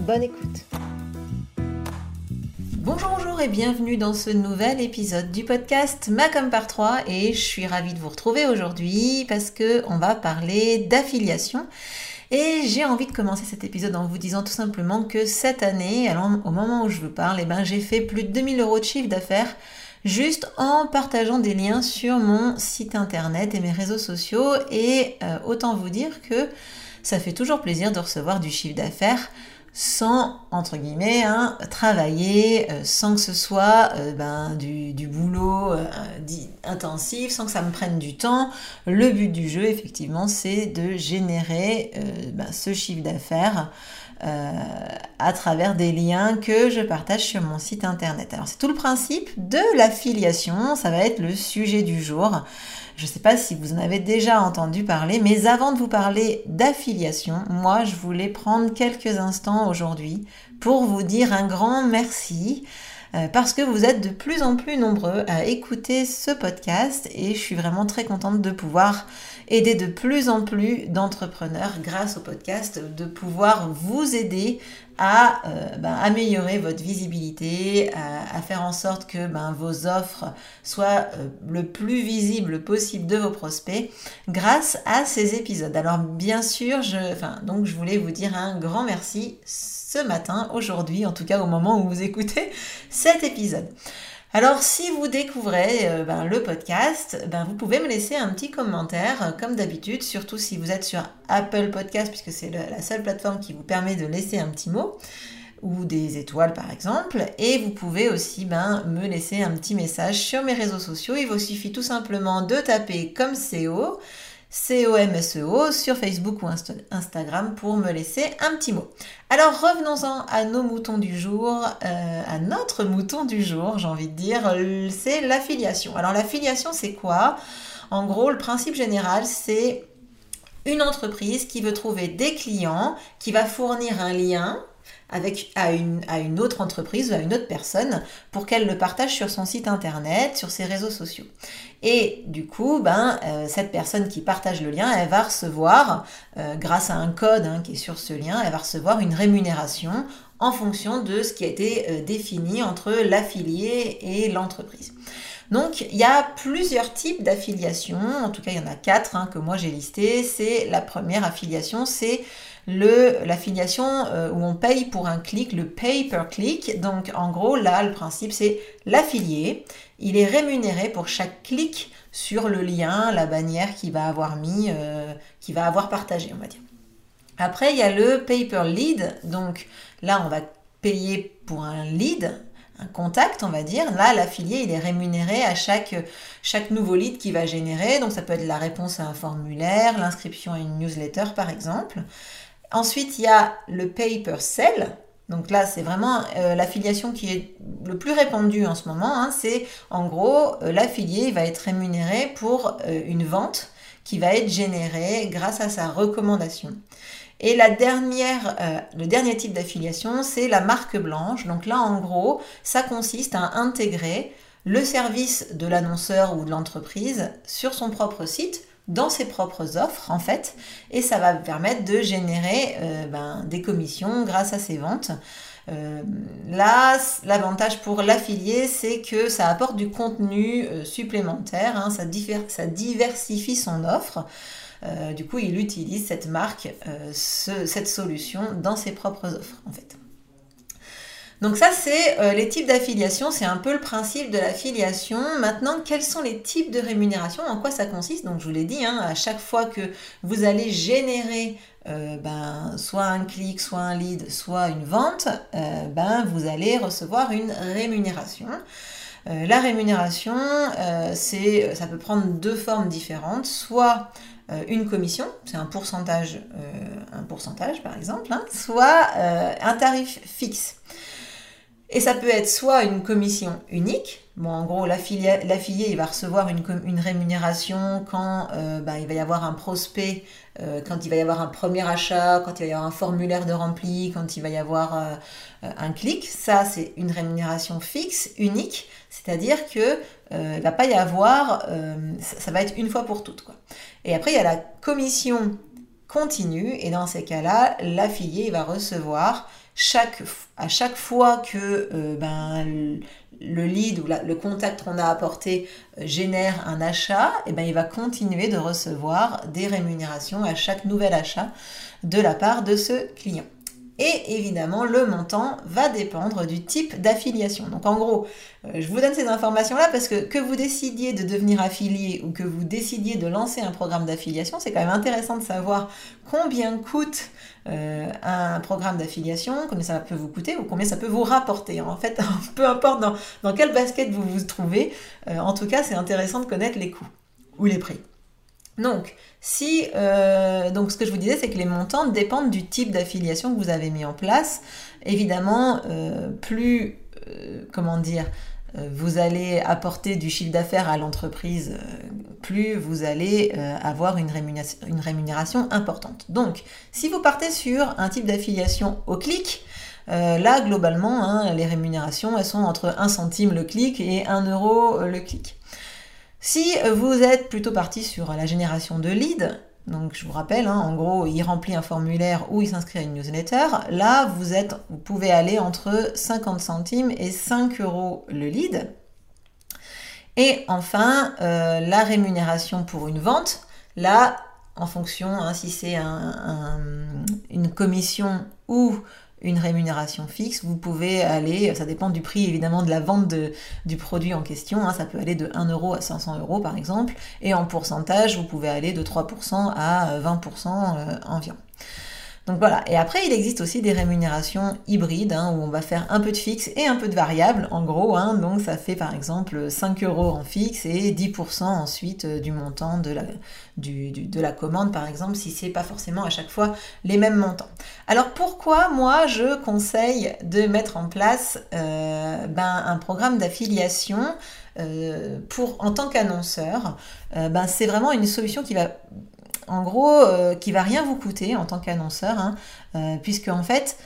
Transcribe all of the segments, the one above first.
Bonne écoute. Bonjour, bonjour et bienvenue dans ce nouvel épisode du podcast Macom par 3 et je suis ravie de vous retrouver aujourd'hui parce que on va parler d'affiliation. Et j'ai envie de commencer cet épisode en vous disant tout simplement que cette année, alors au moment où je vous parle, eh ben, j'ai fait plus de 2000 euros de chiffre d'affaires juste en partageant des liens sur mon site internet et mes réseaux sociaux. Et euh, autant vous dire que ça fait toujours plaisir de recevoir du chiffre d'affaires sans, entre guillemets, hein, travailler, euh, sans que ce soit euh, ben, du, boulot euh, intensif, sans que ça me prenne du temps. Le but du jeu, effectivement, c'est de générer ben, ce chiffre d'affaires à travers des liens que je partage sur mon site internet. Alors c'est tout le principe de l'affiliation, ça va être le sujet du jour. Je ne sais pas si vous en avez déjà entendu parler, mais avant de vous parler d'affiliation, moi, je voulais prendre quelques instants aujourd'hui pour vous dire un grand merci euh, parce que vous êtes de plus en plus nombreux à écouter ce podcast et je suis vraiment très contente de pouvoir aider de plus en plus d'entrepreneurs grâce au podcast, de pouvoir vous aider à euh, ben, améliorer votre visibilité, à, faire en sorte que ben, vos offres soient euh, le plus visibles possible de vos prospects grâce à ces épisodes. Alors bien sûr, donc je voulais vous dire un grand merci ce matin, aujourd'hui, en tout cas au moment où vous écoutez cet épisode. Alors si vous découvrez euh, ben, le podcast, ben, vous pouvez me laisser un petit commentaire euh, comme d'habitude, surtout si vous êtes sur Apple Podcast puisque c'est la seule plateforme qui vous permet de laisser un petit mot ou des étoiles par exemple. Et vous pouvez aussi ben, me laisser un petit message sur mes réseaux sociaux. Il vous suffit tout simplement de taper comme CO C-O-M-S-E-O, sur Facebook ou Instagram pour me laisser un petit mot. Alors revenons-en à nos moutons du jour, euh, à notre mouton du jour, j'ai envie de dire, c'est l'affiliation. Alors l'affiliation c'est quoi? En gros, le principe général c'est une entreprise qui veut trouver des clients, qui va fournir un lien avec, à, une, à une autre entreprise ou à une autre personne pour qu'elle le partage sur son site internet, sur ses réseaux sociaux. Et du coup, ben, euh, cette personne qui partage le lien, elle va recevoir, euh, grâce à un code hein, qui est sur ce lien, elle va recevoir une rémunération en fonction de ce qui a été euh, défini entre l'affilié et l'entreprise. Donc il y a plusieurs types d'affiliation, en tout cas il y en a quatre hein, que moi j'ai listé. C'est la première affiliation, c'est l'affiliation euh, où on paye pour un clic, le pay per click. Donc en gros, là, le principe, c'est l'affilié. Il est rémunéré pour chaque clic sur le lien, la bannière qu'il va avoir mis, euh, qu'il va avoir partagé, on va dire. Après, il y a le pay per lead. Donc là, on va payer pour un lead, un contact, on va dire. Là, l'affilié, il est rémunéré à chaque, chaque nouveau lead qu'il va générer. Donc, ça peut être la réponse à un formulaire, l'inscription à une newsletter, par exemple. Ensuite, il y a le pay per sell. Donc là, c'est vraiment euh, l'affiliation qui est le plus répandue en ce moment. Hein. C'est en gros, euh, l'affilié va être rémunéré pour euh, une vente qui va être générée grâce à sa recommandation. Et la dernière, le dernier type d'affiliation, c'est la marque blanche. Donc là, en gros, ça consiste à intégrer le service de l'annonceur ou de l'entreprise sur son propre site dans ses propres offres en fait et ça va permettre de générer euh, ben, des commissions grâce à ces ventes. Euh, là, l'avantage pour l'affilié, c'est que ça apporte du contenu euh, supplémentaire, hein, ça, ça, diversifie son offre. du coup, il utilise cette marque, cette solution dans ses propres offres en fait. Donc ça, c'est euh, les types d'affiliation, c'est un peu le principe de l'affiliation. Maintenant, quels sont les types de rémunération? En quoi ça consiste? Donc je vous l'ai dit, hein, à chaque fois que vous allez générer euh, ben, soit un clic, soit un lead, soit une vente, euh, ben, vous allez recevoir une rémunération. la rémunération, ça peut prendre deux formes différentes, soit une commission, c'est un pourcentage, un pourcentage par exemple, hein, soit un tarif fixe. Et ça peut être soit une commission unique, Bon, en gros, l'affilié, il va recevoir une, rémunération quand euh, bah, il va y avoir un prospect, euh, quand il va y avoir un premier achat, quand il va y avoir un formulaire de rempli, quand il va y avoir euh, un clic. Ça, c'est une rémunération fixe, unique, c'est-à-dire que il va pas y avoir, ça, va être une fois pour toutes. Et après, il y a la commission continue, et dans ces cas-là, l'affilié va recevoir chaque, à chaque fois que euh, ben, le lead ou le contact qu'on a apporté euh, génère un achat, et eh ben, il va continuer de recevoir des rémunérations à chaque nouvel achat de la part de ce client. Et évidemment, le montant va dépendre du type d'affiliation. Donc en gros, euh, je vous donne ces informations-là parce que que vous décidiez de devenir affilié ou que vous décidiez de lancer un programme d'affiliation, c'est quand même intéressant de savoir combien coûte euh, un programme d'affiliation, combien ça peut vous coûter ou combien ça peut vous rapporter. En fait, peu importe dans, dans quelle basket vous vous trouvez, euh, en tout cas, c'est intéressant de connaître les coûts ou les prix. Donc, si, euh, donc ce que je vous disais, c'est que les montants dépendent du type d'affiliation que vous avez mis en place. Évidemment, euh, plus, euh, comment dire, vous allez apporter du chiffre d'affaires à l'entreprise, plus vous allez avoir une rémunération, importante. Donc, si vous partez sur un type d'affiliation au clic, là, globalement, hein, les rémunérations, elles sont entre 1 centime le clic et 1 euro le clic. Si vous êtes plutôt parti sur la génération de leads, donc je vous rappelle, hein, en gros, il remplit un formulaire ou il s'inscrit à une newsletter. Là, vous, êtes, vous pouvez aller entre 50 centimes et 5 euros le lead. Et enfin, euh, la rémunération pour une vente. Là, en fonction, hein, si c'est une commission ou une rémunération fixe. Vous pouvez aller, ça dépend du prix évidemment de la vente du produit en question, hein. ça peut aller de 1 euro à 500 euros par exemple, et en pourcentage, vous pouvez aller de 3% à 20% euh, environ. Donc voilà, et après il existe aussi des rémunérations hybrides hein, où on va faire un peu de fixe et un peu de variable en gros, hein, donc ça fait par exemple 5 euros en fixe et 10% ensuite euh, du montant de la, de la commande par exemple si c'est pas forcément à chaque fois les mêmes montants. Alors pourquoi moi je conseille de mettre en place euh, ben, un programme d'affiliation euh, pour en tant qu'annonceur, ben, c'est vraiment une solution qui va en gros, euh, qui va rien vous coûter en tant qu'annonceur, hein, euh, puisque en fait,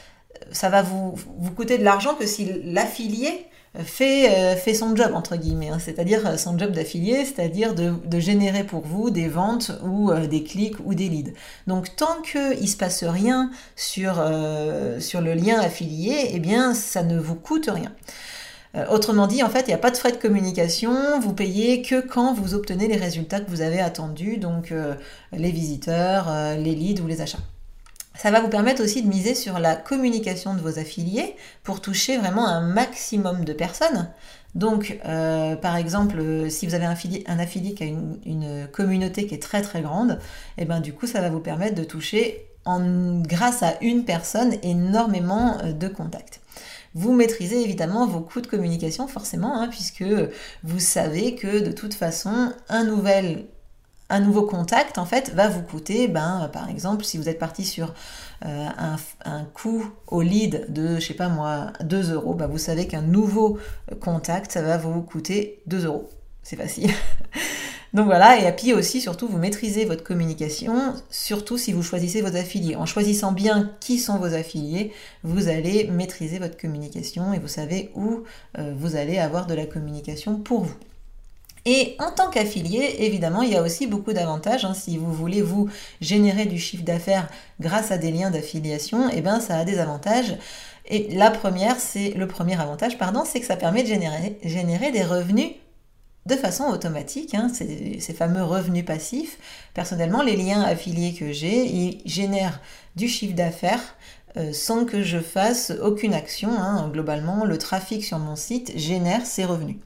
ça va vous, coûter de l'argent que si l'affilié fait, euh, fait son job, entre guillemets, hein. c'est-à-dire son job d'affilié, c'est-à-dire de, générer pour vous des ventes ou des clics ou des leads. Donc tant qu'il ne se passe rien sur, sur le lien affilié, eh bien, ça ne vous coûte rien. Euh, autrement dit, en fait, il n'y a pas de frais de communication, vous payez que quand vous obtenez les résultats que vous avez attendus, donc euh, les visiteurs, euh, les leads ou les achats. Ça va vous permettre aussi de miser sur la communication de vos affiliés pour toucher vraiment un maximum de personnes. Donc, par exemple, si vous avez un, affilié, qui a une, communauté qui est très très grande, et eh ben du coup, ça va vous permettre de toucher en, grâce à une personne énormément de contacts. Vous maîtrisez évidemment vos coûts de communication forcément, hein, puisque vous savez que de toute façon, un un nouveau contact en fait va vous coûter, ben, par exemple, si vous êtes parti sur euh, un, coût au lead de, je sais pas moi, 2 euros, ben, vous savez qu'un nouveau contact, ça va vous coûter 2 euros. C'est facile. Donc voilà, et puis aussi, surtout, vous maîtrisez votre communication, surtout si vous choisissez vos affiliés. En choisissant bien qui sont vos affiliés, vous allez maîtriser votre communication et vous savez où euh, vous allez avoir de la communication pour vous. Et en tant qu'affilié, évidemment, il y a aussi beaucoup d'avantages. Hein. Si vous voulez vous générer du chiffre d'affaires grâce à des liens d'affiliation, eh ben ça a des avantages. Et la première, c'est le premier avantage, pardon, c'est que ça permet de générer, générer des revenus de façon automatique, hein, ces, fameux revenus passifs. Personnellement, les liens affiliés que j'ai, ils génèrent du chiffre d'affaires euh, sans que je fasse aucune action. Hein. Globalement, le trafic sur mon site génère ces revenus.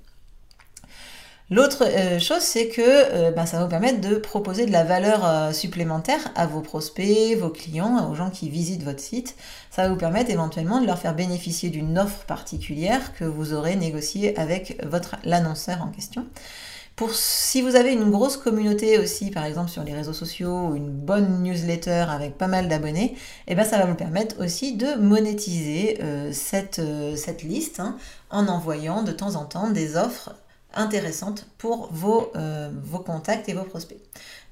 L'autre euh, chose, c'est que ben, ça va vous permettre de proposer de la valeur euh, supplémentaire à vos prospects, vos clients, aux gens qui visitent votre site. Ça va vous permettre éventuellement de leur faire bénéficier d'une offre particulière que vous aurez négociée avec votre l'annonceur en question. Si vous avez une grosse communauté aussi, par exemple sur les réseaux sociaux, une bonne newsletter avec pas mal d'abonnés, eh ben ça va vous permettre aussi de monétiser cette, cette liste hein, en envoyant de temps en temps des offres intéressante pour vos, euh, vos contacts et vos prospects.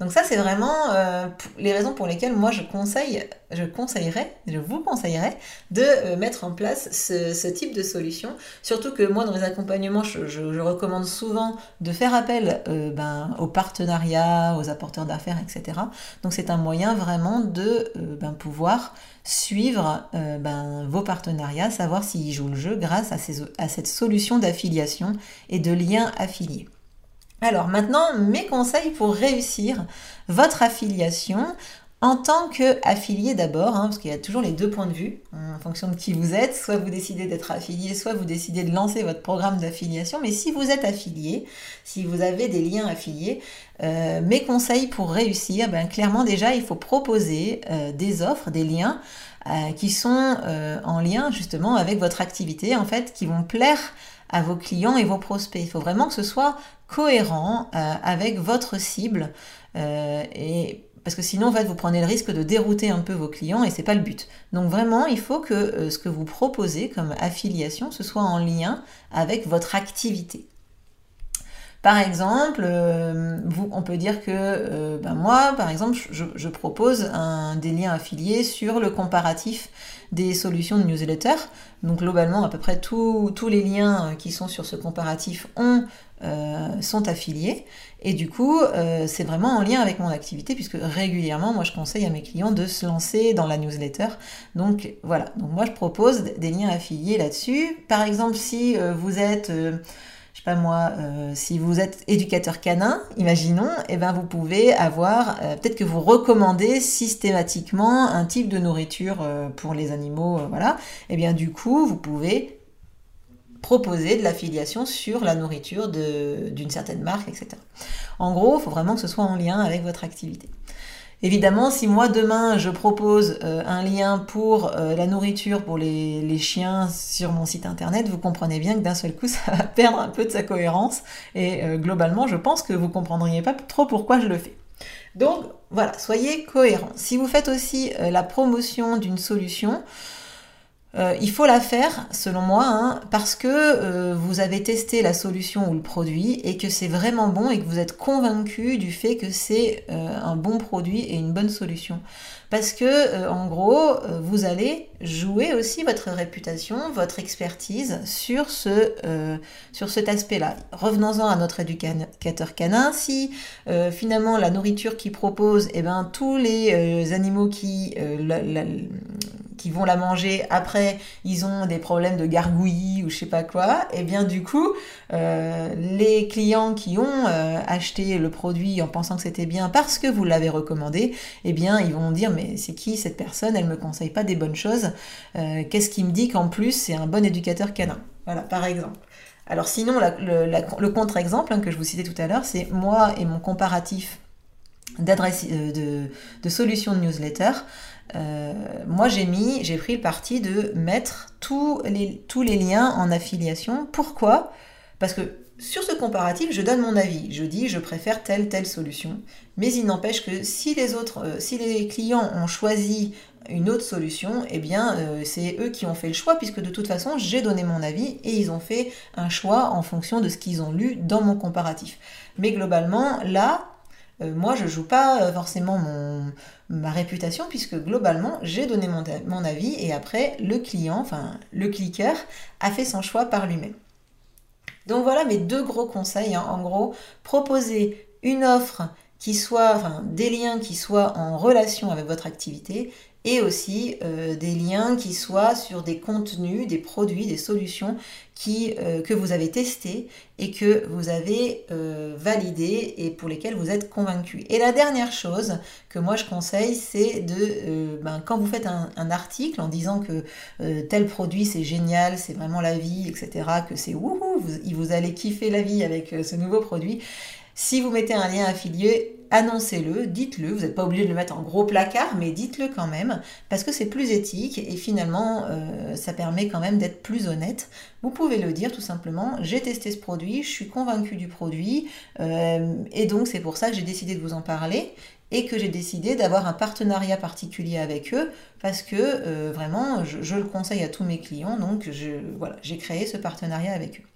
Donc ça, c'est vraiment euh, les raisons pour lesquelles moi, je conseille, je conseillerais, je vous conseillerais de euh, mettre en place ce, type de solution. Surtout que moi, dans les accompagnements, je, recommande souvent de faire appel ben, aux partenariats, aux apporteurs d'affaires, etc. Donc c'est un moyen vraiment de ben, pouvoir suivre euh, ben, vos partenariats, savoir s'ils jouent le jeu grâce à, à cette solution d'affiliation et de lien affilié. Alors maintenant, mes conseils pour réussir votre affiliation en tant qu'affilié d'abord, hein, parce qu'il y a toujours les deux points de vue en fonction de qui vous êtes. Soit vous décidez d'être affilié, soit vous décidez de lancer votre programme d'affiliation. Mais si vous êtes affilié, si vous avez des liens affiliés, euh, mes conseils pour réussir, ben, clairement déjà, il faut proposer euh, des offres, des liens euh, qui sont en lien justement avec votre activité, en fait, qui vont plaire à vos clients et vos prospects. Il faut vraiment que ce soit cohérent avec votre cible et parce que sinon, en fait, vous prenez le risque de dérouter un peu vos clients et c'est pas le but. Donc vraiment, il faut que euh, ce que vous proposez comme affiliation, ce soit en lien avec votre activité. Par exemple, euh, vous, on peut dire que euh, ben moi, par exemple, je, propose un, des liens affiliés sur le comparatif des solutions de newsletter. Donc globalement, à peu près tous les liens qui sont sur ce comparatif ont, sont affiliés. Et du coup, c'est vraiment en lien avec mon activité puisque régulièrement, moi, je conseille à mes clients de se lancer dans la newsletter. Donc voilà. Donc moi, je propose des liens affiliés là-dessus. Par exemple, si vous êtes sais pas moi, euh, si vous êtes éducateur canin, imaginons, et eh ben vous pouvez avoir, euh, peut-être que vous recommandez systématiquement un type de nourriture euh, pour les animaux, voilà. Et eh bien du coup, vous pouvez proposer de l'affiliation sur la nourriture d'une certaine marque, etc. En gros, il faut vraiment que ce soit en lien avec votre activité. Évidemment, si moi demain je propose euh, un lien pour euh, la nourriture pour les, chiens sur mon site internet, vous comprenez bien que d'un seul coup ça va perdre un peu de sa cohérence et euh, globalement je pense que vous comprendriez pas trop pourquoi je le fais. Donc voilà, soyez cohérents. Si vous faites aussi la promotion d'une solution, euh, il faut la faire, selon moi, hein, parce que euh, vous avez testé la solution ou le produit et que c'est vraiment bon et que vous êtes convaincu du fait que c'est euh, un bon produit et une bonne solution. Parce que, en gros, vous allez jouer aussi votre réputation, votre expertise sur, ce, sur cet aspect-là. Revenons-en à notre éducateur canin. Si finalement la nourriture qu'il propose, eh ben, tous les animaux qui qui vont la manger après, ils ont des problèmes de gargouillis ou je sais pas quoi, et eh bien du coup, euh, les clients qui ont euh, acheté le produit en pensant que c'était bien parce que vous l'avez recommandé, eh bien ils vont dire mais c'est qui cette personne? Elle me conseille pas des bonnes choses. Euh, qu'est-ce qui me dit qu'en plus c'est un bon éducateur canin? Voilà, par exemple. Alors sinon, le, contre-exemple hein, que je vous citais tout à l'heure, c'est moi et mon comparatif d'adresse de, de solutions de newsletter. Euh, moi j'ai mis, j'ai pris le parti de mettre tous les, tous les liens en affiliation. Pourquoi? Parce que sur ce comparatif, je donne mon avis. Je dis je préfère telle telle solution. Mais il n'empêche que si les autres, euh, si les clients ont choisi une autre solution, eh bien euh, c'est eux qui ont fait le choix puisque de toute façon j'ai donné mon avis et ils ont fait un choix en fonction de ce qu'ils ont lu dans mon comparatif. Mais globalement là, euh, moi je joue pas euh, forcément mon, ma réputation puisque globalement j'ai donné mon, avis et après le client, enfin le cliqueur, a fait son choix par lui-même. Donc voilà mes deux gros conseils. Hein. En gros, proposer une offre qui soit, enfin, des liens qui soient en relation avec votre activité et aussi euh, des liens qui soient sur des contenus, des produits, des solutions euh, que vous avez testés et que vous avez euh, validés et pour lesquels vous êtes convaincu. Et la dernière chose que moi je conseille, c'est de, ben, quand vous faites un, article en disant que tel produit c'est génial, c'est vraiment la vie, etc., que c'est wouhou, vous, vous allez kiffer la vie avec ce nouveau produit, si vous mettez un lien affilié, annoncez-le, dites-le, vous n'êtes pas obligé de le mettre en gros placard, mais dites-le quand même, parce que c'est plus éthique et finalement euh, ça permet quand même d'être plus honnête. Vous pouvez le dire tout simplement, j'ai testé ce produit, je suis convaincu du produit, euh, et donc c'est pour ça que j'ai décidé de vous en parler et que j'ai décidé d'avoir un partenariat particulier avec eux parce que euh, vraiment je, le conseille à tous mes clients, donc voilà, j'ai créé ce partenariat avec eux.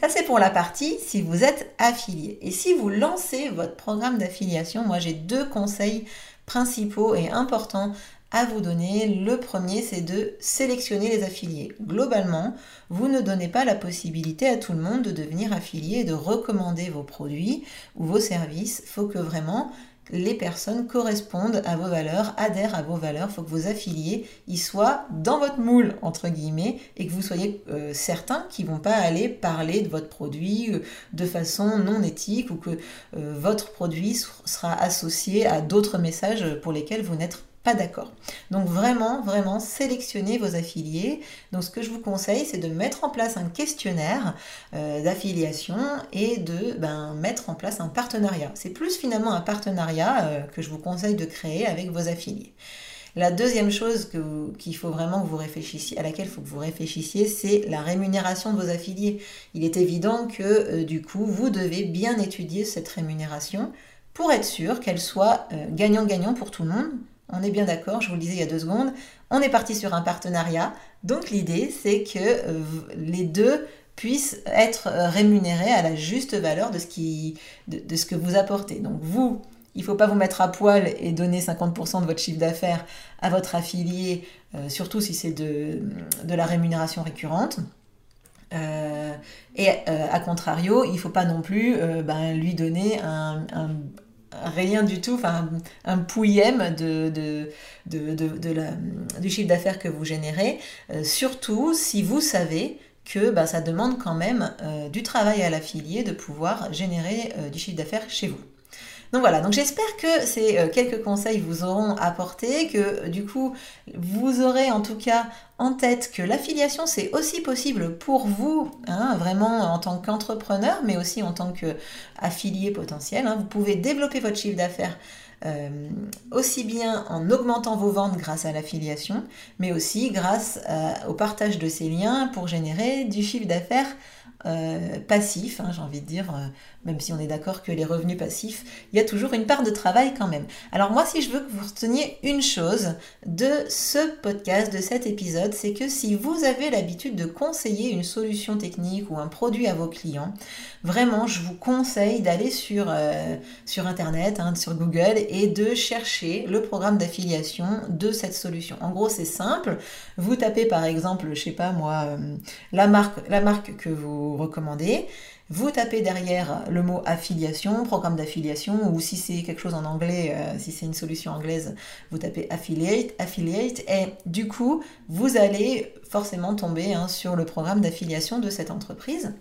Ça, c'est pour la partie si vous êtes affilié. Et si vous lancez votre programme d'affiliation, moi j'ai deux conseils principaux et importants à vous donner. Le premier, c'est de sélectionner les affiliés. Globalement, vous ne donnez pas la possibilité à tout le monde de devenir affilié et de recommander vos produits ou vos services. Il faut que vraiment les personnes correspondent à vos valeurs, adhèrent à vos valeurs. Il faut que vos affiliés y soient dans votre moule, entre guillemets, et que vous soyez euh, certains qu'ils ne vont pas aller parler de votre produit euh, de façon non éthique ou que euh, votre produit sera associé à d'autres messages pour lesquels vous n'êtes pas d'accord. Donc vraiment, vraiment, sélectionnez vos affiliés. Donc ce que je vous conseille, c'est de mettre en place un questionnaire euh, d'affiliation et de ben, mettre en place un partenariat. C'est plus finalement un partenariat euh, que je vous conseille de créer avec vos affiliés. La deuxième chose qu'il faut vraiment que vous réfléchissiez, à laquelle il faut que vous réfléchissiez, c'est la rémunération de vos affiliés. Il est évident que euh, du coup, vous devez bien étudier cette rémunération pour être sûr qu'elle soit gagnant-gagnant pour tout le monde, on est bien d'accord, je vous le disais il y a deux secondes, on est parti sur un partenariat. Donc l'idée, c'est que euh, les deux puissent être euh, rémunérés à la juste valeur de ce, que vous apportez. Donc vous, il ne faut pas vous mettre à poil et donner 50% de votre chiffre d'affaires à votre affilié, euh, surtout si c'est de, la rémunération récurrente. et à contrario, il ne faut pas non plus ben, lui donner un, rien du tout, enfin un pouillème de, de, de, la, du chiffre d'affaires que vous générez, euh, surtout si vous savez que bah, ça demande quand même euh, du travail à l'affilié de pouvoir générer euh, du chiffre d'affaires chez vous. Donc voilà, donc j'espère que ces euh, quelques conseils vous auront apporté, que du coup vous aurez en tout cas en tête que l'affiliation c'est aussi possible pour vous, hein, vraiment en tant qu'entrepreneur, mais aussi en tant qu'affilié potentiel. Hein. Vous pouvez développer votre chiffre d'affaires euh, aussi bien en augmentant vos ventes grâce à l'affiliation, mais aussi grâce euh, au partage de ces liens pour générer du chiffre d'affaires passif, hein, j'ai envie de dire, même si on est d'accord que les revenus passifs, il y a toujours une part de travail quand même. Alors moi, si je veux que vous reteniez une chose de ce podcast, de cet épisode, c'est que si vous avez l'habitude de conseiller une solution technique ou un produit à vos clients, vraiment, je vous conseille d'aller sur, euh, sur Internet, hein, sur Google, et de chercher le programme d'affiliation de cette solution. En gros, c'est simple. Vous tapez par exemple, je sais pas moi, euh, la, marque, la marque que vous recommandez. Vous tapez derrière le mot affiliation, programme d'affiliation, ou si c'est quelque chose en anglais, euh, si c'est une solution anglaise, vous tapez affiliate, affiliate, et du coup, vous allez forcément tomber hein, sur le programme d'affiliation de cette entreprise.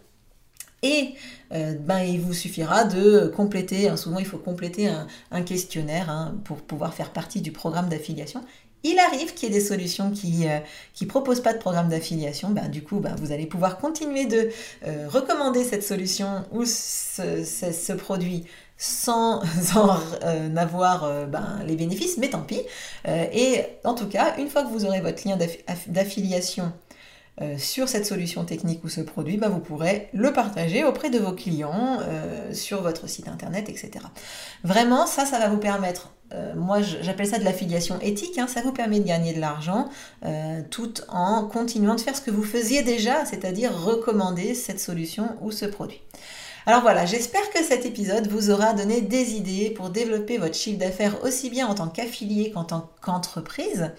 Et euh, ben, il vous suffira de compléter, hein, souvent il faut compléter un, questionnaire hein, pour pouvoir faire partie du programme d'affiliation. Il arrive qu'il y ait des solutions qui ne euh, proposent pas de programme d'affiliation. Ben, du coup, ben, vous allez pouvoir continuer de euh, recommander cette solution ou ce, produit sans en euh, avoir ben, les bénéfices, mais tant pis. et en tout cas, une fois que vous aurez votre lien d'affiliation sur cette solution technique ou ce produit, ben, vous pourrez le partager auprès de vos clients sur votre site internet, etc. Vraiment, ça, ça va vous permettre euh, moi j'appelle ça de l'affiliation éthique, hein. ça vous permet de gagner de l'argent euh, tout en continuant de faire ce que vous faisiez déjà, c'est-à-dire recommander cette solution ou ce produit. Alors voilà, j'espère que cet épisode vous aura donné des idées pour développer votre chiffre d'affaires aussi bien en tant qu'affilié qu'en tant qu'entreprise.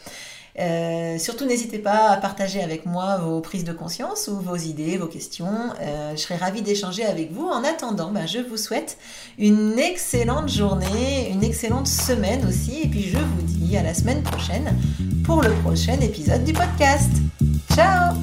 Euh, surtout, n'hésitez pas à partager avec moi vos prises de conscience ou vos idées, vos questions. Euh, je serai ravie d'échanger avec vous. En attendant, ben, je vous souhaite une excellente journée, une excellente semaine aussi. Et puis, je vous dis à la semaine prochaine pour le prochain épisode du podcast. Ciao